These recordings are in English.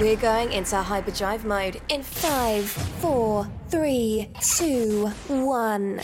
We're going into hyperdrive mode in five, four, three, two, one.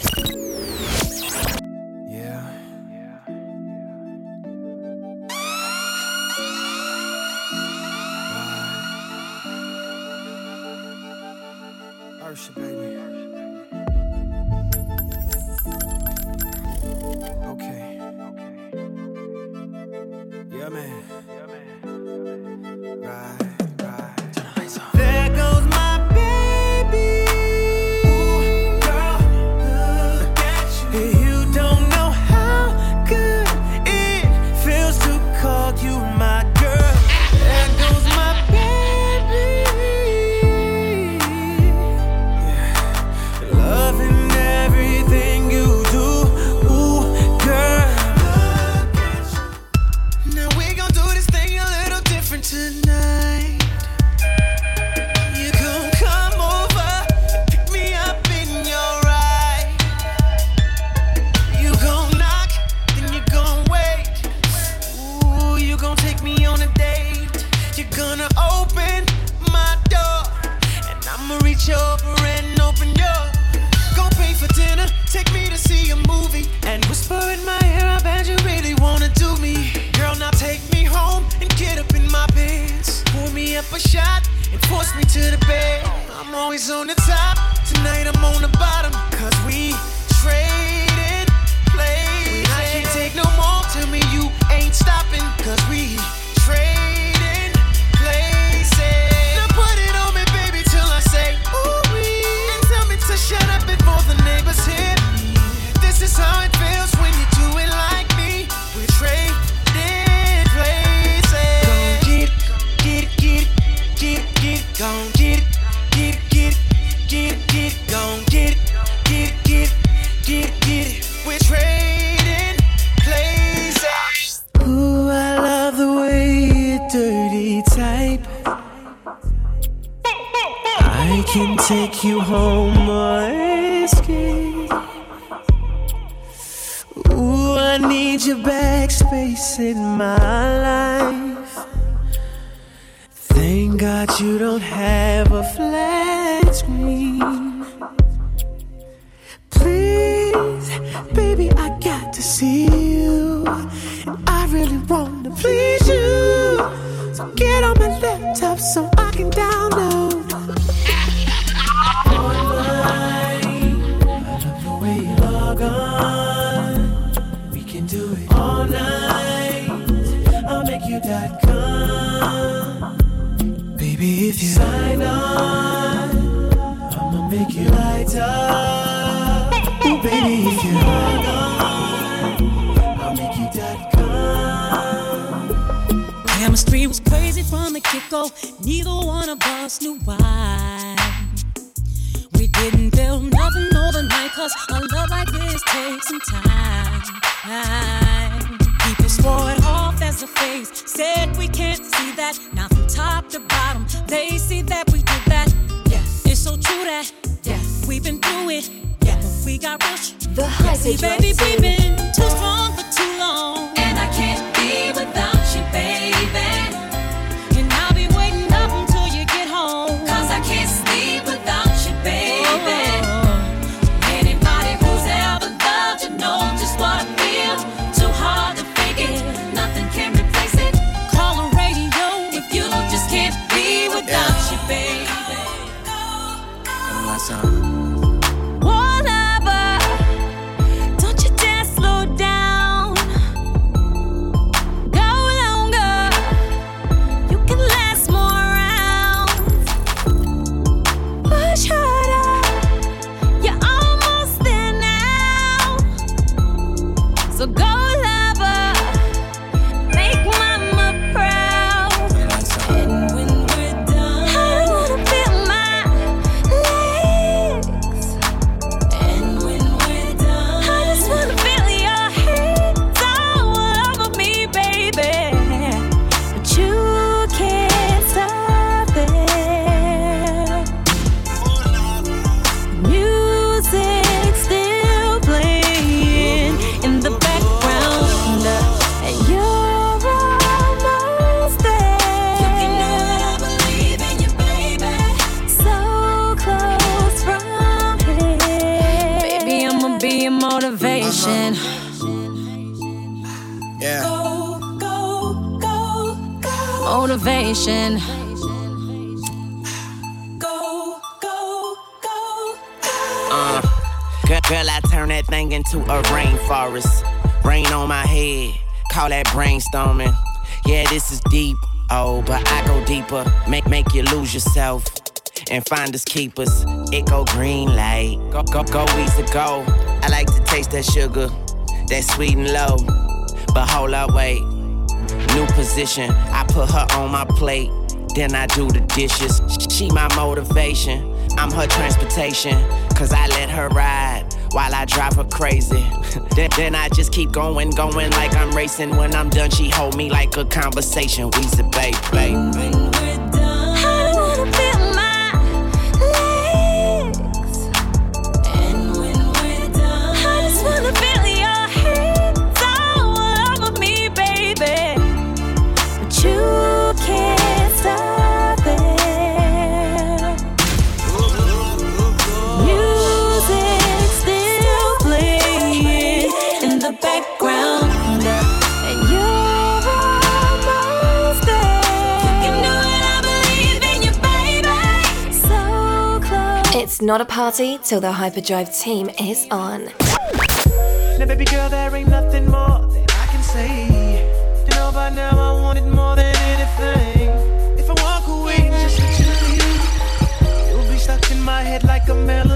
In my life. Thank God you don't have. with you. Sign on, I'ma make you light up, Ooh, baby, if you hang on, I'll make you dot com. Chemistry was crazy from the get go. Neither one of us knew why. We didn't build nothing overnight, cause our The high yes, baby, we've been too strong. And find us keepers. It go green light, go go go easy go. I like to taste that sugar, that sweet and low. But hold up, wait. New position, I put her on my plate. Then I do the dishes. She my motivation. I'm her transportation. Cause I let her ride while I drive her crazy. then, then I just keep going, going like I'm racing. When I'm done, she hold me like a conversation. We say, babe, babe, Not a party till the Hyperdrive team is on. Now, baby girl, there ain't nothing more that I can say. You know by now I more than anything. If I walk away, just let you leave. You'll be stuck in my head like a melody.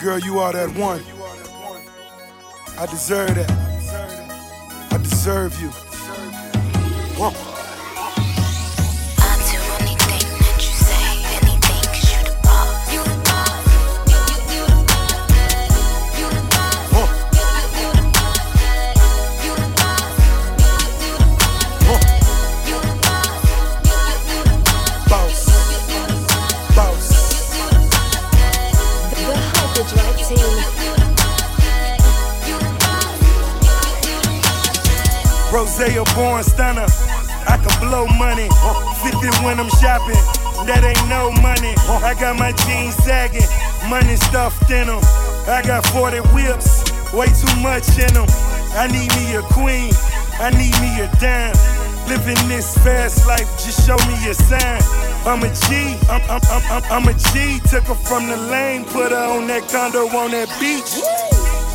Girl, you are that one. I deserve that. I deserve you. I'll Rose a born stunner. I can blow money. 50 when I'm shopping. That ain't no money. I got my jeans sagging. Money stuffed in them. I got 40 whips. Way too much in them. I need me a queen. I need me a dime. Living this fast life, just show me a sign. I'm a G, I'm, I'm, I'm, I'm, I'm a G. Took her from the lane, put her on that condo on that beach.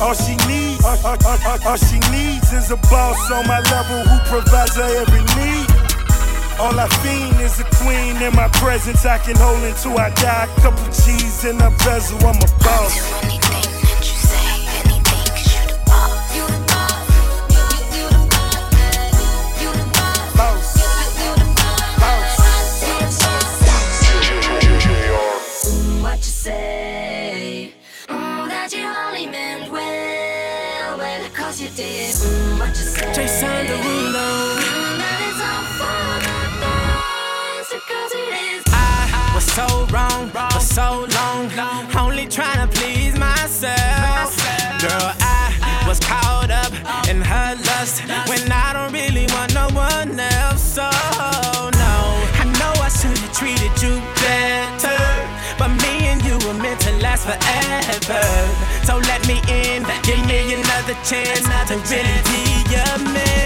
All she needs, all, all- she needs is a boss on my level who provides her every need. All I fiend is a queen in my presence. I can hold until I die. Couple G's in a bezel, I'm a boss. when I don't really want no one else. So no, I know I should have treated you better, but me and you were meant to last forever. So let me in, give me another chance to really be your man.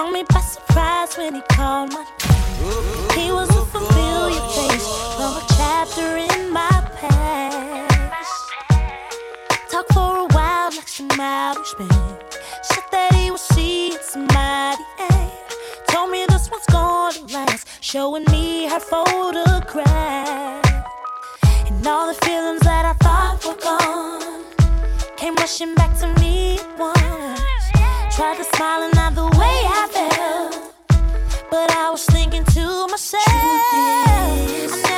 Caught me by surprise when he called my name. He was a familiar face from a chapter in my past. Talk for a while like some Irish man. Said that he was seeing somebody. Hey, told me this one's gonna last. Showing me her photograph. And all the feelings that I thought were gone came rushing back to me at once tried to smile and not the way I felt, but I was thinking to myself.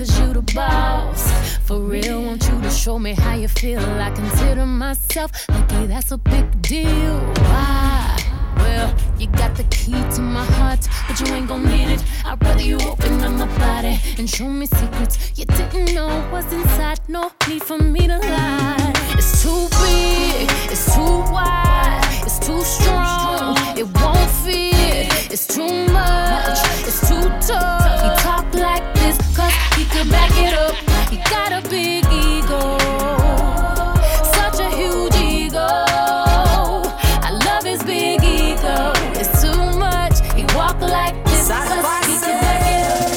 cause you the boss. For real, want you to show me how you feel. I consider myself lucky, that's a big deal. Why? Well, you got the key to my heart, but you ain't gon' need it. I'd rather you open up my body and show me secrets you didn't know was inside. No need for me to lie. It's too big, it's too wide, it's too strong, it won't fit. It's too much, it's too tough. You talk like this could back it up. he got a big ego, such a huge ego. I love his big ego. It's too much. He walk like this, such he could back it up.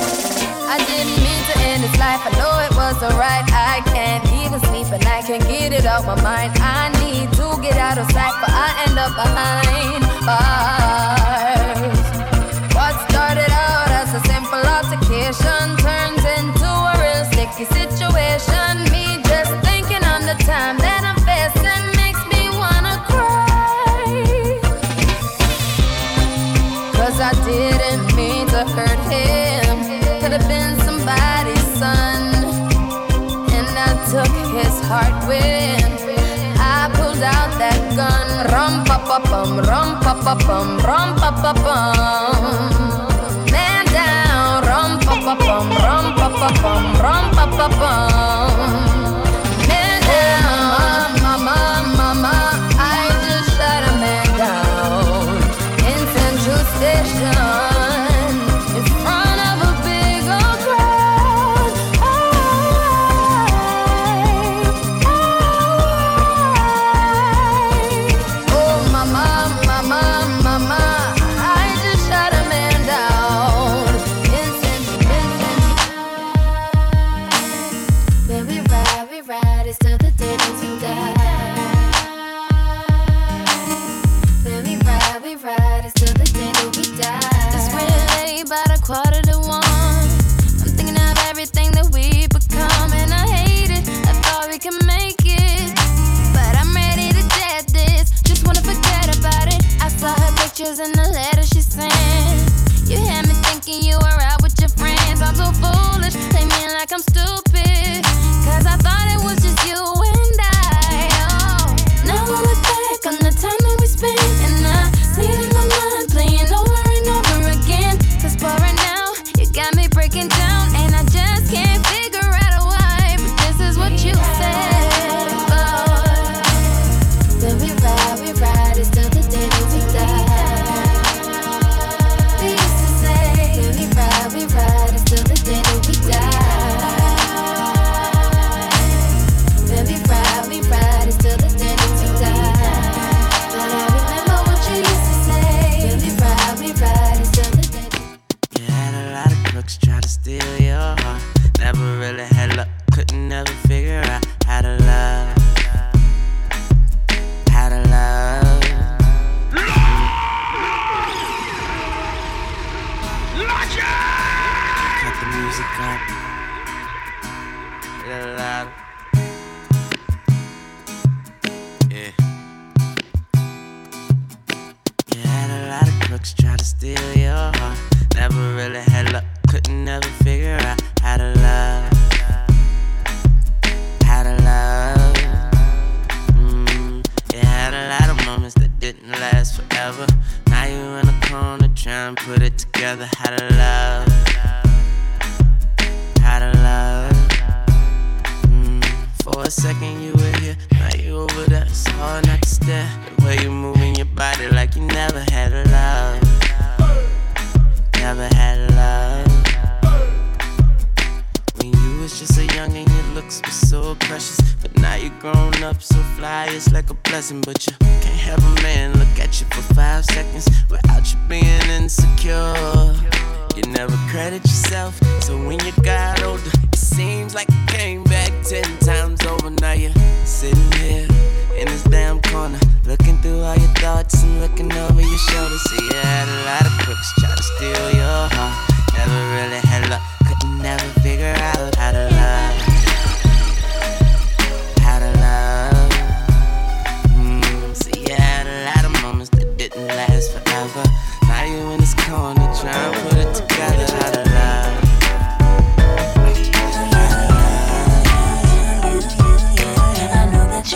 I didn't mean to end his life. I know it was alright. I can't even sleep and I can't get it out my mind. I need to get out of sight, but I end up behind bars. situation. Me just thinking on the that i makes me wanna cry. Cause I didn't mean to hurt him. Could have been somebody's son. And I took his heart I pulled out that gun. Rum pa pa bum, rum pa pa bum, rum pa pa bum. pam pam, rum pa pa pam.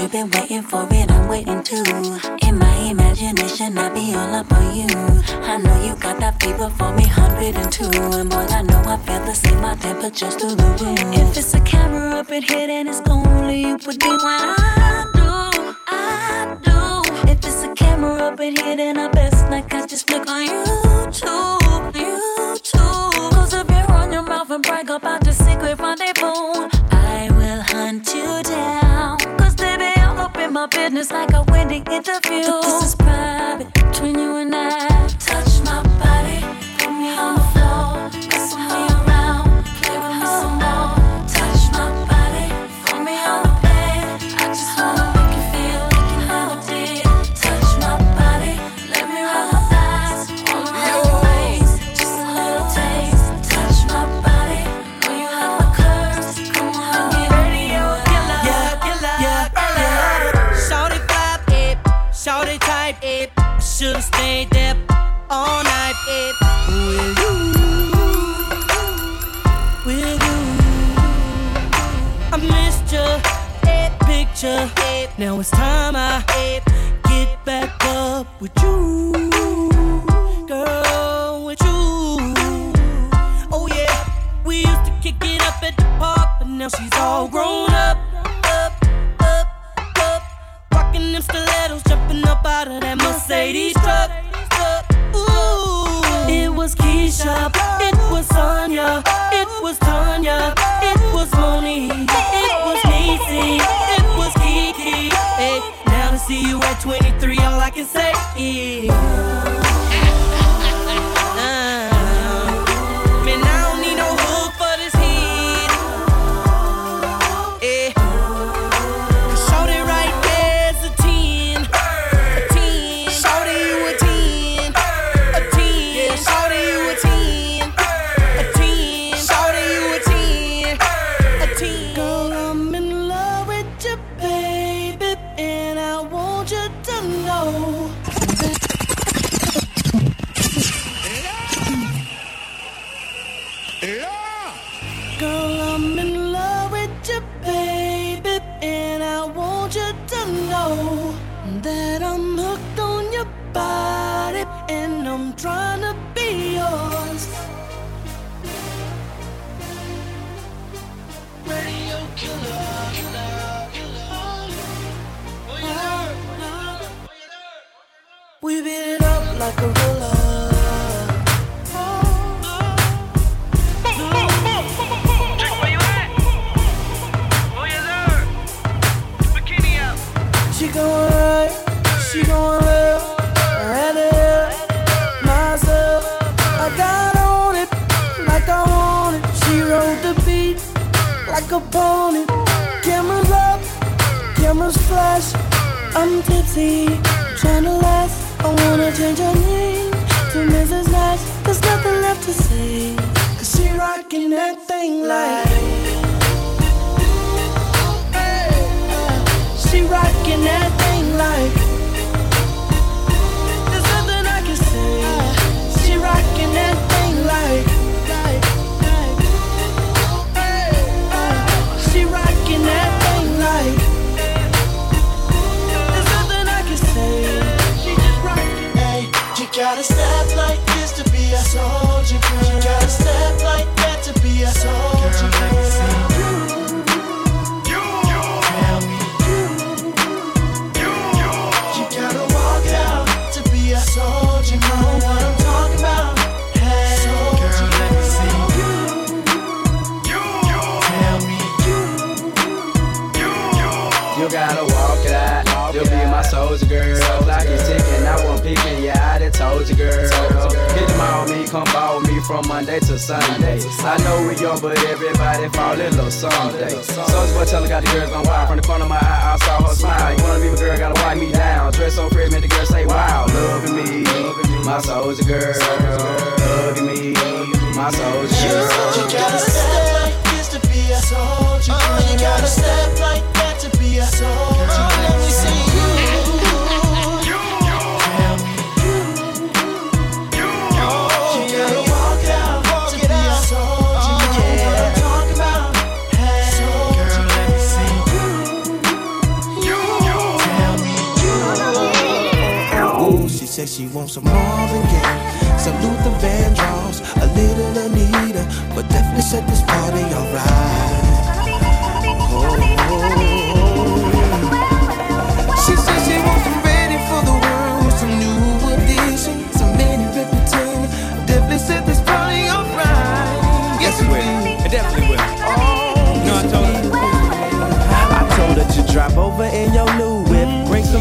I've been waiting for it, I'm waiting too. In my imagination, I'll be all up on you. I know you got that fever for me, 102. And boy, I know I feel the same, my temperature's through the roof. If it's a camera up in here, then it's only you would do what I do. I do. If it's a camera up in here, then I best like I just flick on YouTube. YouTube. if you run on your mouth and brag about the secret rendezvous. I will hunt you down my business like a windy interview. This is private between you and I. now it's time I with your girl. Hit them all me, come follow me from Monday to Sunday. I know we young, but everybody fall in love someday. So this boy tellin' got the girls on wild. From the corner of my eye, I saw her smile. You wanna be my girl, gotta wipe me down. Dress so pretty, make the girl say wow. Loving me, my soul's a girl. Loving me, my soul's a girl. You gotta step like this to be a soldier. Oh, you gotta step like that to be a soldier. Oh, let me see. Said she wants some Marvin Gaye, some Luther Vandross, a little Anita, but definitely set this party alright. She said she wants some ready for the world, some new additions, some many reputation. Definitely set this party alright. Yes, it will. It definitely will. Oh, no, I told her. I told her to drop over in your new whip. Bring some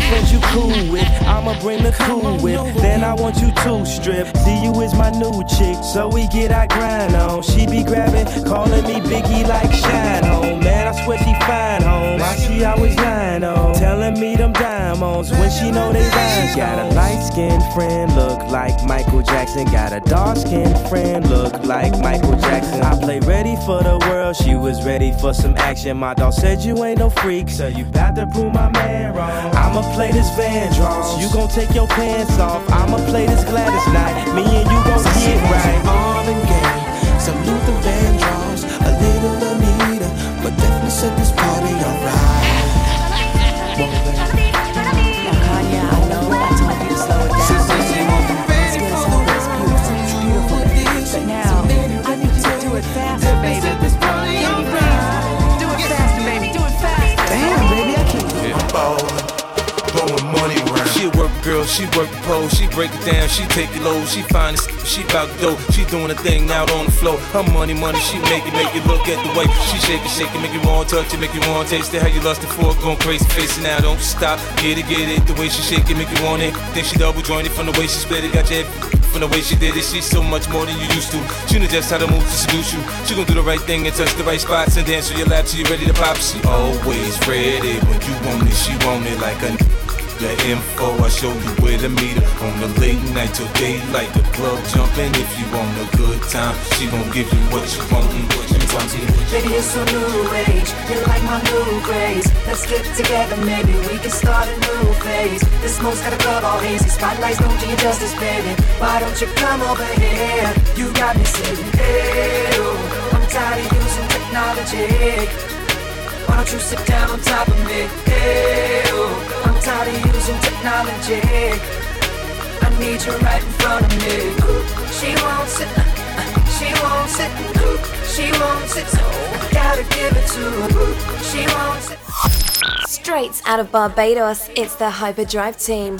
friends you cool with. I'ma bring the cool whip. Then I want you to strip. You is my new chick. So we get our grind on. She be grabbing, calling me Biggie like Shine on. Man, I swear she fine home. Why she always lying on? Telling me them diamonds when she know they rhymes. Got a light skinned friend look like Michael Jackson. Got a dark skinned friend look like Michael Jackson. I play ready for the world. She was ready for some action. My dog said you ain't no freak, so you bout to prove my man wrong. I'ma play this Vandross. You gon' take your pants off. I'ma play this Gladys night. Me and you gon' get right. Marvin Gaye, some Luther Vandross, a little Anita, but definitely set this party she work the pole, she break it down, she take it low, she find it, she bout dough, she doing a thing out on the floor. Her money, money, she make it, make you look at the way she shake it, shake it, make you want to touch it, make you want to taste it. How you for it, going crazy, face it now, don't stop, get it, get it. The way she shake it, make you want it. Then she double jointed from the way she split it, got your head from the way she did it. She's so much more than you used to. She knows just how to move to seduce you. She gon' do the right thing and touch the right spots and dance on your lap till you ready to pop. She always ready when you want it. She want it like a. The info, I show you where to meet her On the late night till daylight The club jumping if you want a good time She gon' give you what you want and what you want Baby, it's so new age. You like my new craze. Let's get together, maybe we can start a new phase. This smoke's got a club all hazy. Spotlights don't do you justice, baby. Why don't you come over here? You got me saying, hey, I'm tired of using technology. Why don't you sit down on top of me? Hey, oh, I'm tired of using technology. I need you right in front of me. She won't sit, she won't sit, she won't sit, so I gotta give it to her. She won't sit. Straight out of Barbados, it's the Hyperdrive team.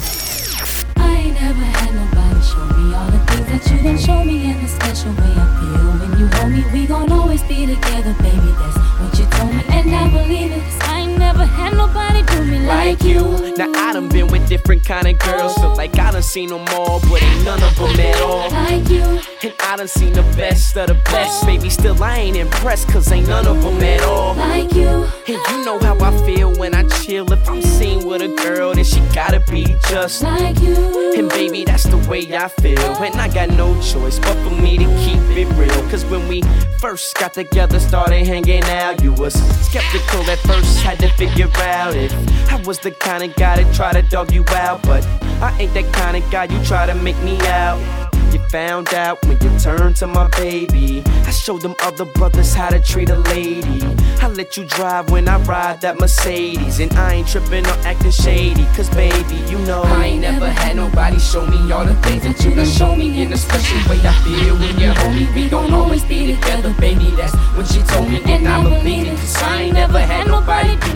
I never had nobody show me all the things that you done show me and the special way I feel when you hold me. We gon' always be together, baby. That's what and I believe it. 'Cause I ain't never had nobody do me like you. Now I done been with different kind of girls, feel like I done seen them all, but ain't none of them at all. Like you. And I done seen the best of the best, baby. Still I ain't impressed, cause ain't none of them at all. Like you. And you know how I feel when I chill. If I'm seen with a girl, then she gotta be just like you. And baby, that's the way I feel. And I got no choice but for me to keep it real. Cause when we first got together, started hanging out, you was skeptical at first, had to figure out if I was the kind of guy that try to dog you out. But I ain't that kind of guy you try to make me out. You found out when you turned to my baby. I showed them other brothers how to treat a lady. I let you drive when I ride that Mercedes. And I ain't tripping or acting shady. Cause baby, you know I ain't never had nobody show me all the things that you done show me in a special way. I feel when you hold me, we gon' always be together, baby. That's what she told me, and I believe it. Cause I ain't never had nobody do.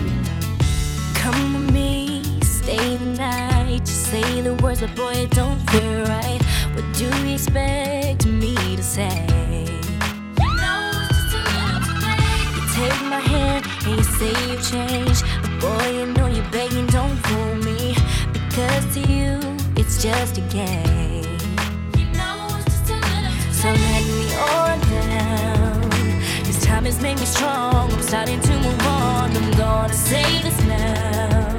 Come with me, stay the night. Just say the words, but boy, it don't feel right. What do you expect me to say? You take my hand and you say you've changed. But boy, you know you're begging, don't fool me. Because to you, it's just a game. So let me on down. This time has made me strong. I'm starting to move on. I'm gonna say this now.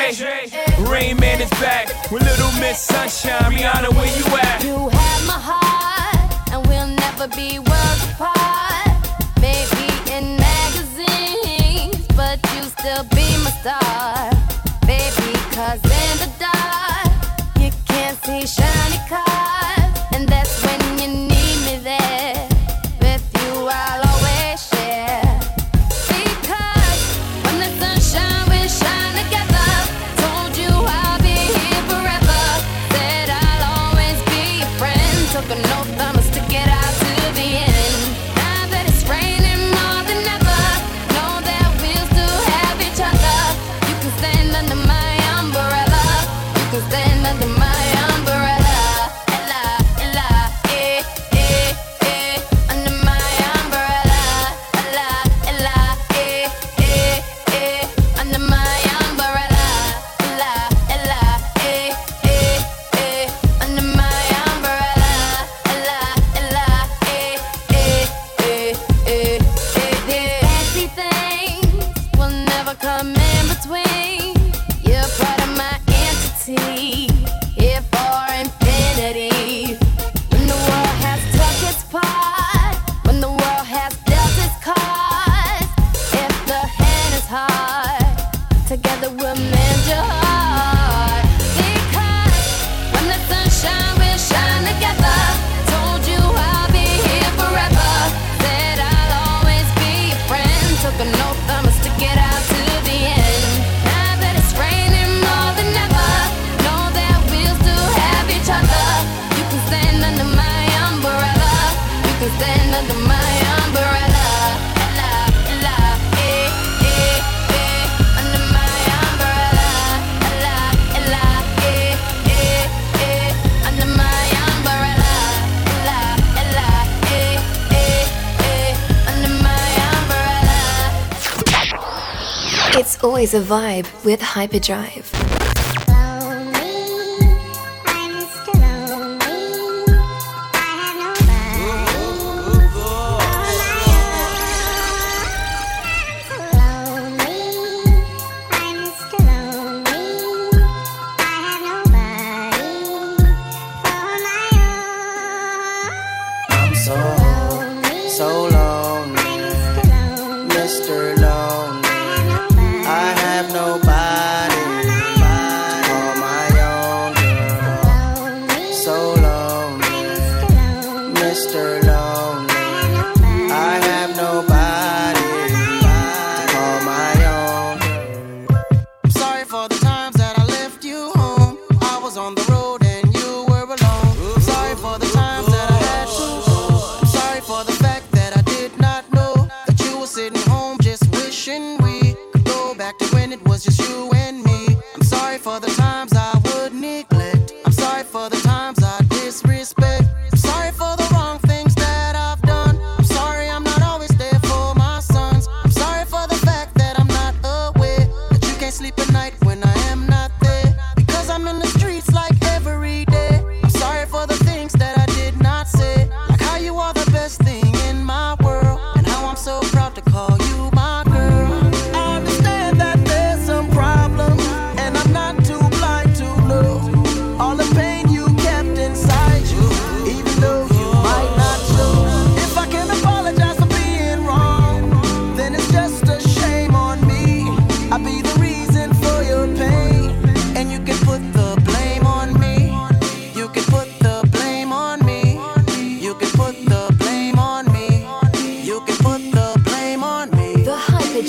Rain Man is back with Little Miss Sunshine. Rihanna, where you at? You have my heart, and we'll never be worlds apart. Maybe in magazines, but you still be my star. Baby, cause in the dark, you can't see shiny cars. always a vibe with Hyperdrive.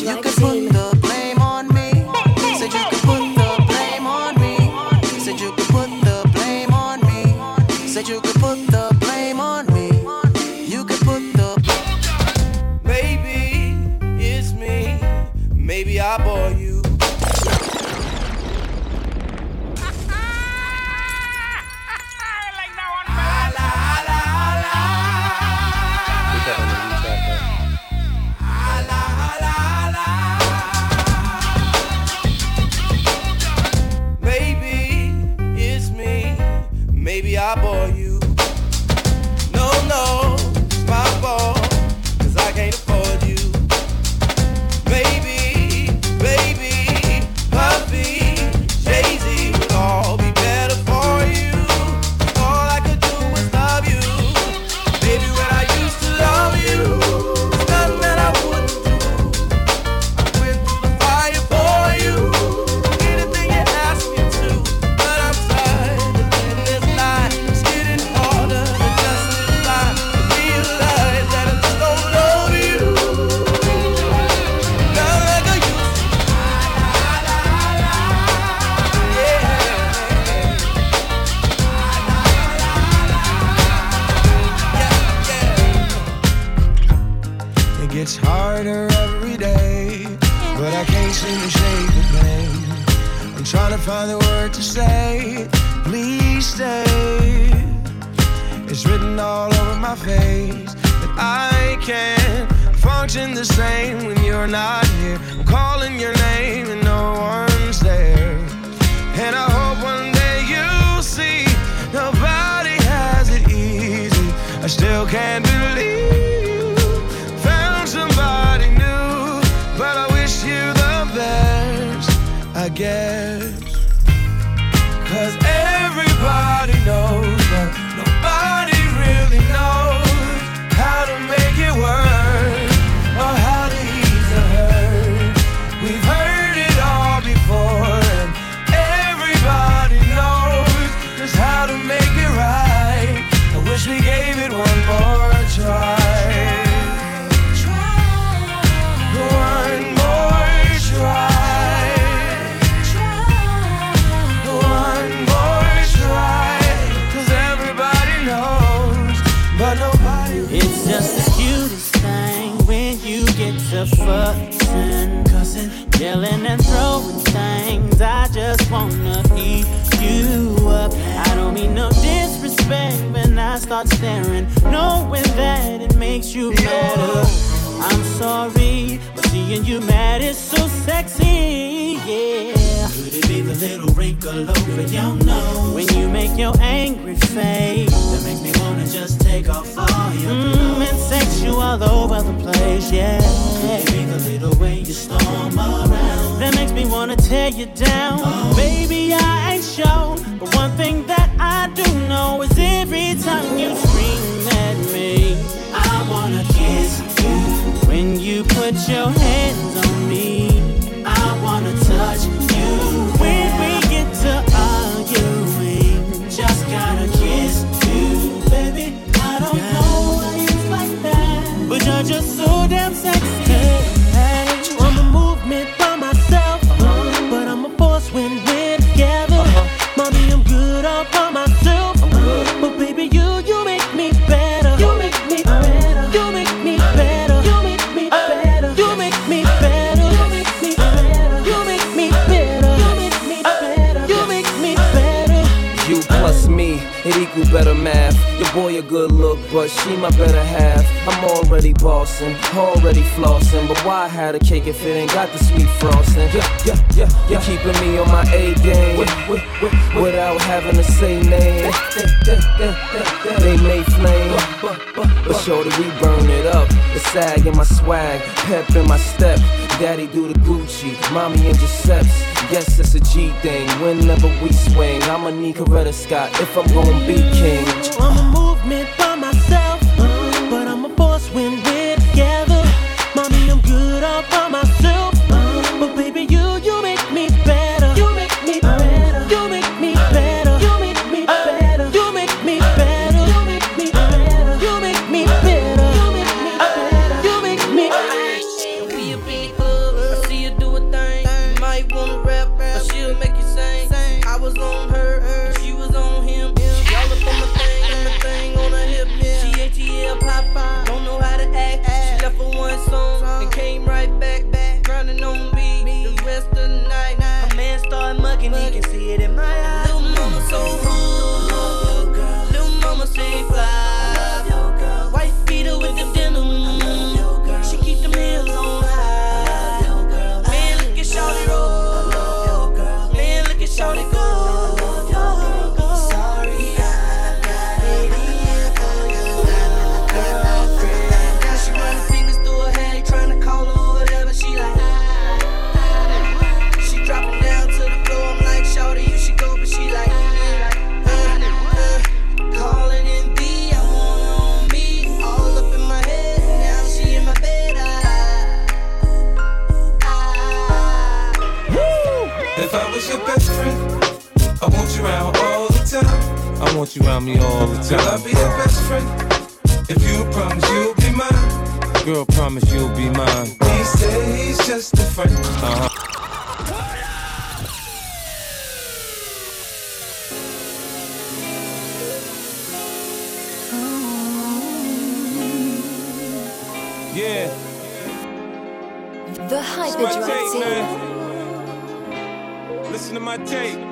you can I guess. Cause everybody knows that back, and I start staring, knowing that it makes you better, I'm sorry, but seeing you mad is so sexy, yeah. Could it be the little wrinkle over your nose? When you make your angry face, that makes me just take off all your. Mm, it takes you all over the place, yeah. Think a little way you storm around. That makes me wanna tear you down. Oh. Baby, I ain't sure. But one thing that I do know is every time you scream at me, I wanna kiss you. When you put your hands on me, it equal better math. Your boy a good look, but she my better half. I'm already bossing, already flossing, but why had a cake if it ain't got the sweet frosting? Yeah, yeah, yeah, yeah. Keeping me on my A game without having to say name. They may flame, but shorty, we burn it up. The sag in my swag, pep in my step. Daddy do the Gucci, mommy intercepts. Yes, it's a G thing. Whenever we swing, I'ma need Coretta Scott if I'm gonna be king. I'm a movement. Want you around me all the time. Girl, I'll be your best friend. If you promise you'll be mine. Girl, promise you'll be mine. He said he's just a friend. Uh huh. Yeah. The It's my Hyper tape, Drive man. Listen to my tape.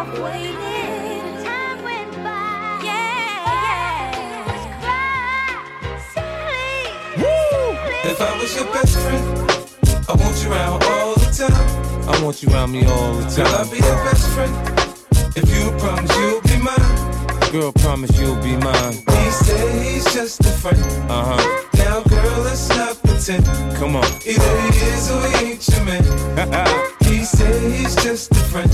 If I was your best friend, I want you around all the time. I want you around me all the time. Girl, I'll be your best friend. If you promise you'll be mine. Girl, promise you'll be mine. He said he's just a friend. Uh huh. Now, girl, let's not pretend. Come on. Either he is or he ain't your man. he said he's just a friend.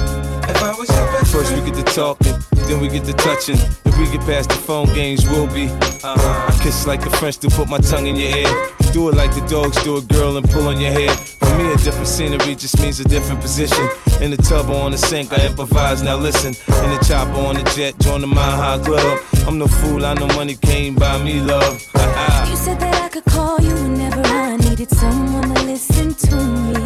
If I was your best First we get to talking, then we get to touching. If we get past the phone games, we'll be. Uh-huh. I kiss like the French to put my tongue in your ear. Do it like the dogs do a girl and pull on your hair. For me, a different scenery just means a different position. In the tub or on the sink, I improvise. Now listen, in the chopper on the jet, join the Mile High Club. I'm no fool, I know money came by me, love. You said that I could call you whenever I needed someone to listen to me.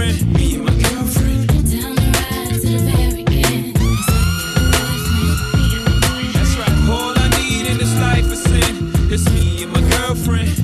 and my girlfriend, me and my girlfriend. That's right. All I need in this life is sin. It's me and my girlfriend.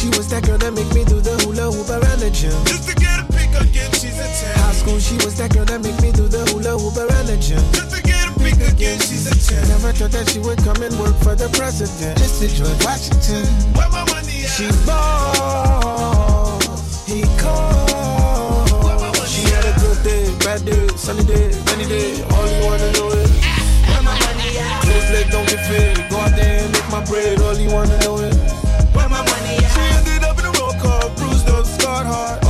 she was that girl that make me do the hula hoop around the gym. Just to get a pick again, she's a 10. High school, she was that girl that make me do the hula hoop around the gym. Just to get a pick again, she's a 10. Never thought that she would come and work for the president. Just to George Washington. Where my money at? She ball, he called. She had a good day, bad day, sunny day, rainy day. All you wanna know is ah, where my money at? Close leg don't get fit. Go out there and make my bread. All you wanna know is where my money at? She ended up in a roll call, bruised up, scarred heart.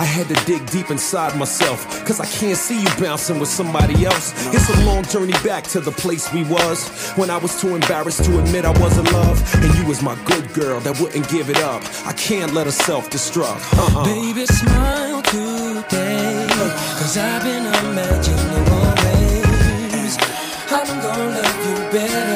I had to dig deep inside myself, cause I can't see you bouncing with somebody else. It's a long journey back to the place we was when I was too embarrassed to admit I was in love. And you was my good girl that wouldn't give it up. I can't let her self destruct. Uh-uh. Baby, smile today. Cause I've been imagining always. I'm gonna love you better.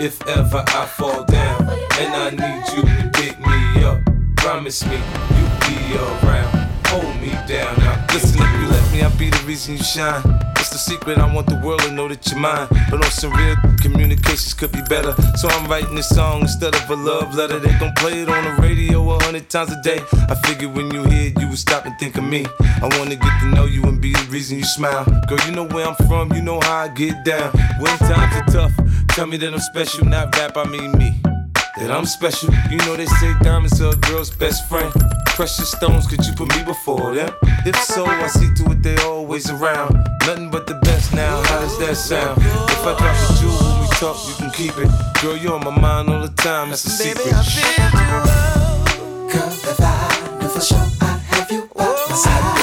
If ever I fall down and I need you to pick me up, promise me you'll be around. Hold me down. Now listen, if you let me, I'll be the reason you shine. It's the secret. I want the world to know that you're mine. But on some real communications could be better. So I'm writing this song instead of a love letter. They gon' play it on the radio a hundred times a day. I figured when you hear it, you would stop and think of me. I wanna get to know you and be the reason you smile. Girl, you know where I'm from, you know how I get down. When times are tough, tell me that I'm special, not rap, I mean me. That I'm special. You know they say diamonds are a girl's best friend. Precious stones, could you put me before them? If so, I see to it they always around. Nothing but the best now. How does that sound? If I drop a jewel when we talk, you can keep it. Girl, you're on my mind all the time. That's a secret. I feel you. Girl, if I knew for sure I'd have you by my side,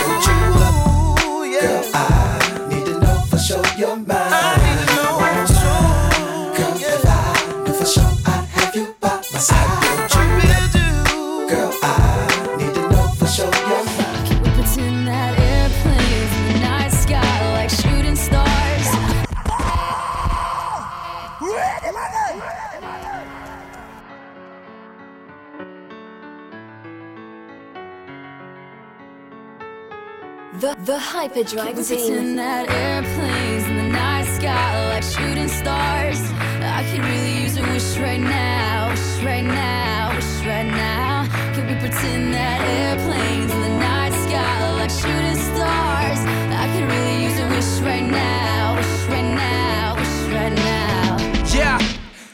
Hyperdrive We team. pretend that airplanes in the night sky like shooting stars. I could really use a wish right now, wish right now, wish right now. Could we pretend that airplanes in the night sky like shooting stars? I could really use a wish right now, wish right now, wish right now. Yeah,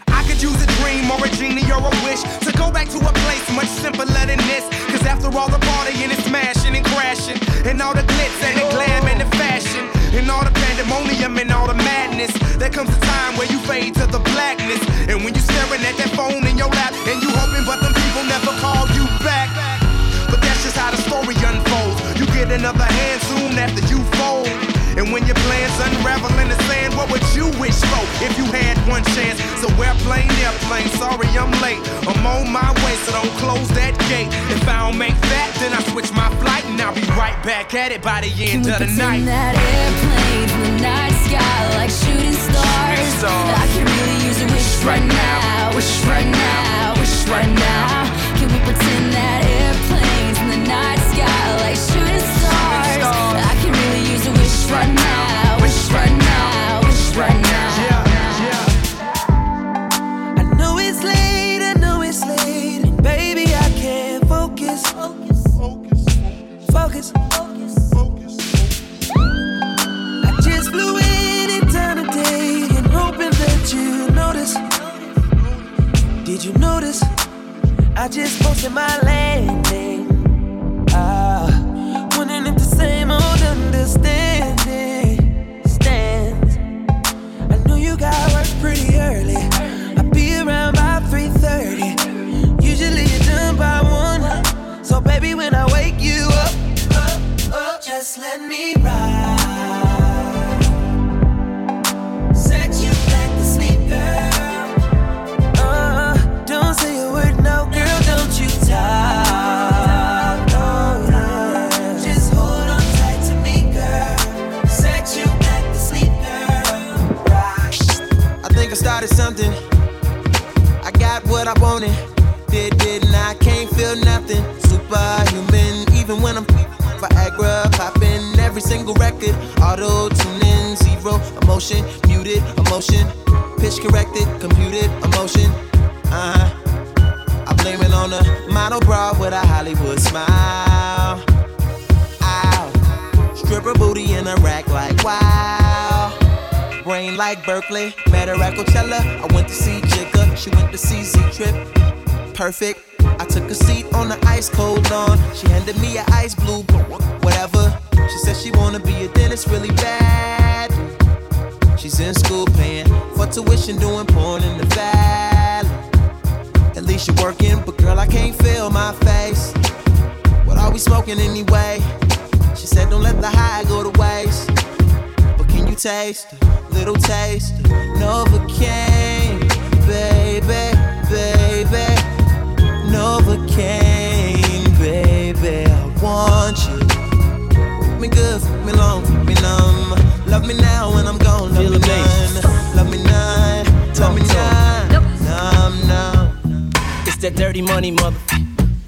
I could use a dream or a genie or a wish to go back to a place much simpler than this. Cause after all the partying and it's smashing and crashing, and all the glitz and the glam and the fashion, and all the pandemonium and all the madness, there comes a time where you fade to the blackness. And when you're staring at that phone in your lap, and you hoping, but them people never call you back. But that's just how the story unfolds. You get another hand soon after you fold. When your plans unravel in the sand, what would you wish for if you had one chance? So airplane, airplane, sorry I'm late. I'm on my way, so don't close that gate. If I don't make that, then I switch my flight and I'll be right back at it by the end of the night. that airplane from the night sky like shooting stars. I can really use a wish right now, wish right now, wish right now. Can we pretend that airplane from the night sky like shooting stars? Wish right now, wish right now, wish right now. Yeah. I know it's late, I know it's late. and Baby, I can't focus. Focus, focus, focus. I just flew in in time today and hoping that you notice. Did you notice? I just posted my landing. Ah, wondering if the same old understanding pretty early. I'll be around by 3:30. Usually you're done by one. So baby, when I wake you up, up, up, just let me ride. Zero emotion, muted emotion, pitch corrected, computed emotion. Uh huh. I blame it on a model bra with a Hollywood smile. Ow. Stripper booty in a rack like wow. Brain like Berkeley, met her at Coachella. I went to see Jigga, she went to see Z Trip. Perfect. I took a seat on the ice cold lawn. She handed me an ice blue, whatever. She said she wanna be a dentist really bad. She's in school paying for tuition, doing porn in the valley. At least you're working, but girl, I can't feel my face. What are we smoking anyway? She said, don't let the high go to waste. But can you taste a little taste Novocaine, baby, baby, Novocaine, baby, I want you. Me good, me long, me numb. Love me now when I'm gone, love me none, love me none, love me none, numb, numb. It's that dirty money, mother.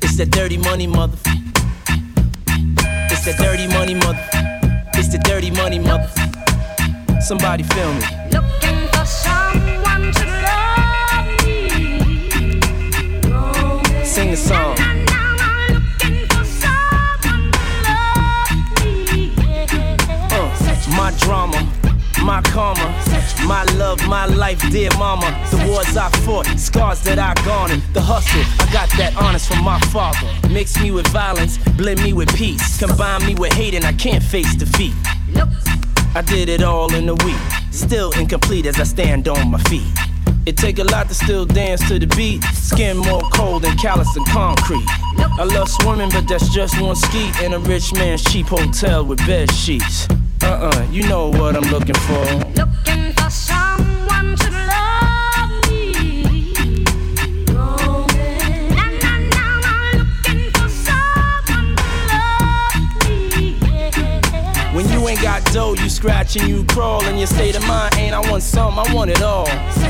It's that dirty money, mother. It's that dirty money, mother. It's the dirty money, mother. Somebody feel me. Looking for someone to love me. Sing the song. Uh, my drama, my karma, my love, my life, dear mama. The wars I fought, scars that I garnered, the hustle. I got that honest from my father. Mix me with violence, blend me with peace. Combine me with hate, and I can't face defeat. I did it all in a week, still incomplete as I stand on my feet. It take a lot to still dance to the beat. Skin more cold than callous than concrete. I love swimming, but that's just one ski in a rich man's cheap hotel with bed sheets. Uh-uh, you know what I'm looking for. Looking for someone to love me. Na, na, na, na, looking for someone to love me. Yeah. When you ain't got dough, you scratch and you crawl. And your state of mind ain't, I want some, I want it all.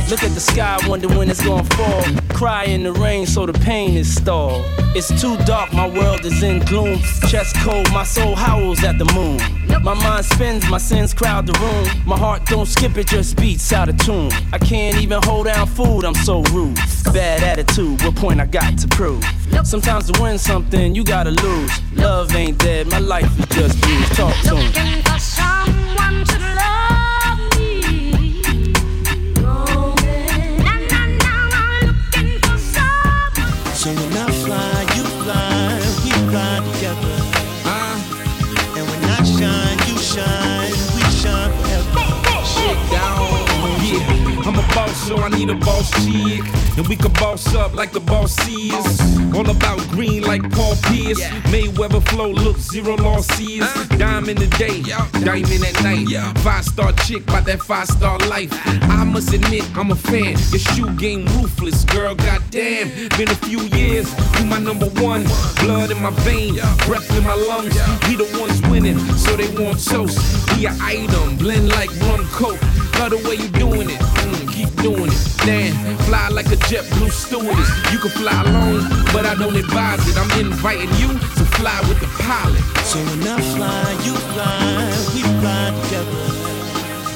Look at the sky, wonder when it's gonna fall. Cry in the rain, so the pain is stalled. It's too dark, my world is in gloom. Chest cold, my soul howls at the moon. My mind spins, my sins crowd the room. My heart don't skip, it just beats out of tune. I can't even hold down food, I'm so rude. Bad attitude, what point I got to prove? Sometimes to win something, you gotta lose. Love ain't dead, my life is just bruised. Talk to 'em. Looking for someone to shine, we shine forever. Shit down. Yeah, I'm a boss, so I need a boss chick. And we can boss up like the boss is. All about green like Paul Pierce. Mayweather flow, look, zero losses. Diamond a day, diamond at night. Five star chick by that five star life. I must admit, I'm a fan. Your shoe game ruthless, girl, goddamn. Been a few years, you my number one. Blood in my veins, breath in my lungs. We the ones winning, so they want toast. We an item, blend like rum coke. Love the way you doing it, mm, keep doing it. Damn, fly like a JetBlue stewardess. You can fly alone, but I don't advise it. I'm inviting you to fly with the pilot. So when I fly, you fly, we fly together.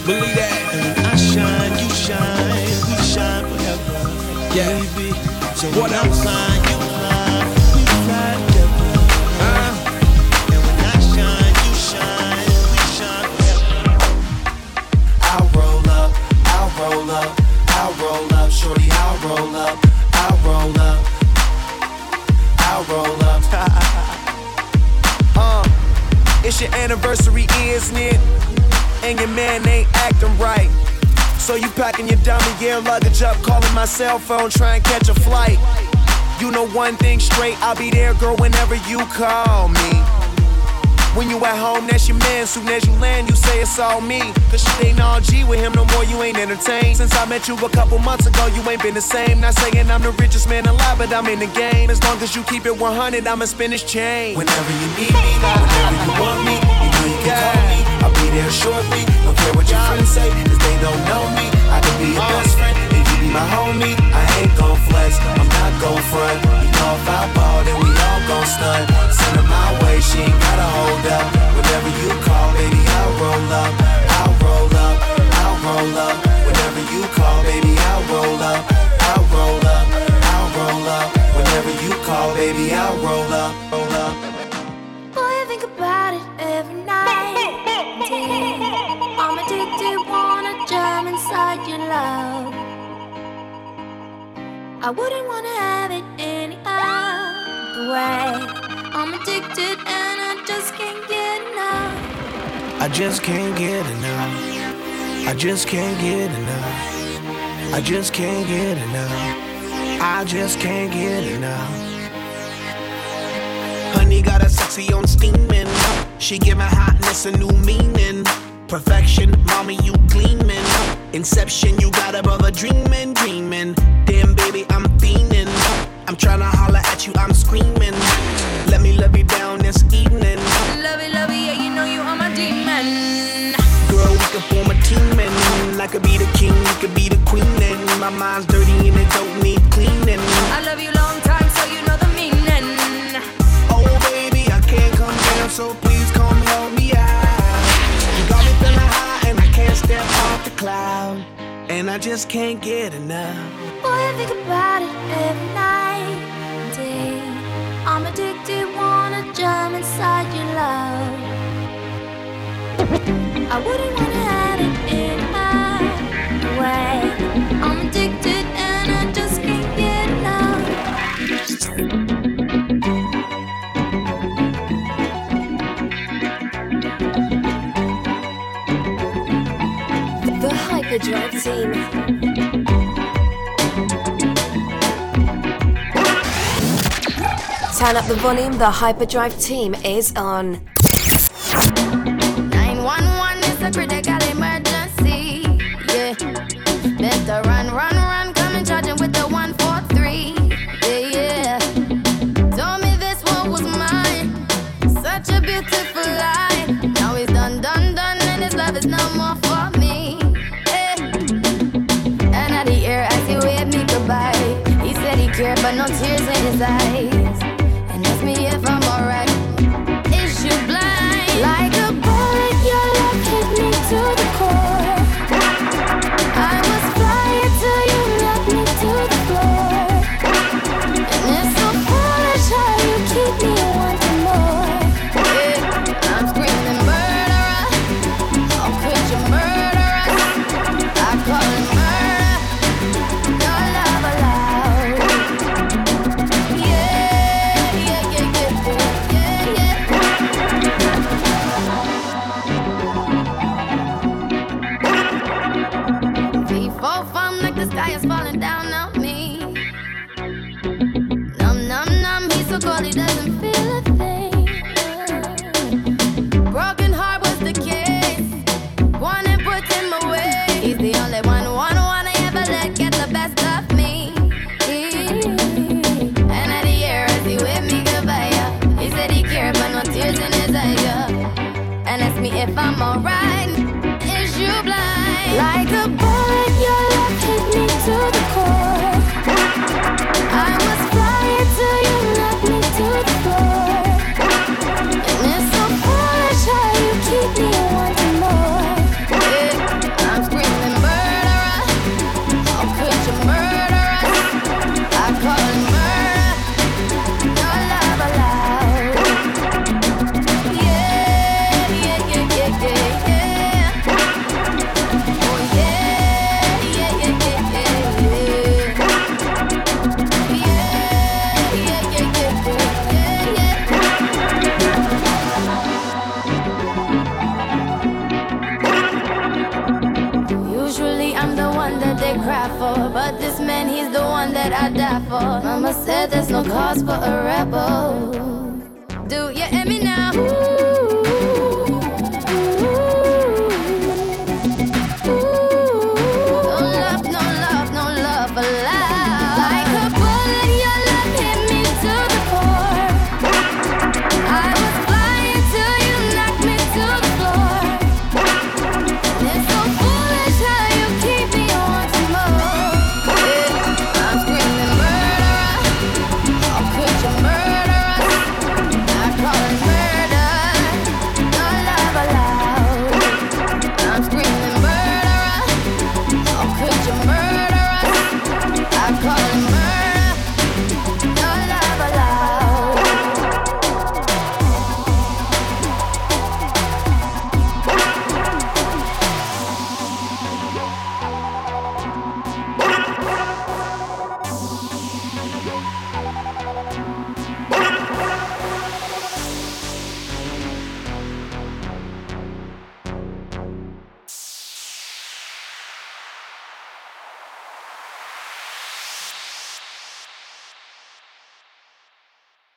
Believe that. And when I shine, you shine, we shine forever. Yeah. Baby. So What when I fly, you roll up, I'll roll up, I'll roll up. Uh, it's your anniversary, isn't it? And your man ain't acting right. So you packing your dummy gear luggage up, calling my cell phone, trying to catch a flight. You know one thing straight, I'll be there, girl, whenever you call me. When you at home, that's your man. Soon as you land, you say it's all me. Cause shit ain't all G with him no more, you ain't entertained. Since I met you a couple months ago, you ain't been the same. Not saying I'm the richest man alive, but I'm in the game. As long as you keep it 100, I'ma spin this chain. Whenever you need me, whenever you want me, you know you can call me. I'll be there shortly. Don't care what your friends say, cause they don't know me. I can be your best friend, my homie. I ain't gon' flex, I'm not gon' front. You know if I ball, then we all gon' stunt. Send her my way, she ain't gotta hold up. Whenever you call, baby, I'll roll up. I'll roll up, I'll roll up. Whenever you call, baby, I'll roll up. I'll roll up, I'll roll up. Whenever you call, baby, I'll roll up, roll up. Boy, I think about it every night. I wouldn't wanna have it any other way. I'm addicted and I just can't get enough. I just can't get enough. I just can't get enough. I just can't get enough. I just can't get enough. Honey got a sexy on steaming. She give my hotness a new meaning. Perfection, mommy, you gleaming. Inception, you got a brother dreaming, dreaming. Damn, baby, I'm fiending. I'm tryna holler at you, I'm screaming. Let me love you down this evening. Love it, love it, yeah, you know you are my demon. Girl, we could form a team and I could be the king, you could be the queen. And my mind's dirty and it don't need cleaning. I love you long time, so you know the meaning. Oh, baby, I can't come down, so please come help me out. You got me feeling high and I can't step off cloud. And I just can't get enough. Boy, I think about it every night and day. I'm addicted, wanna jump inside your love. I wouldn't The team. Turn up the volume, the Hyperdrive team is on. 911 is a critical the. Cause for a rebel.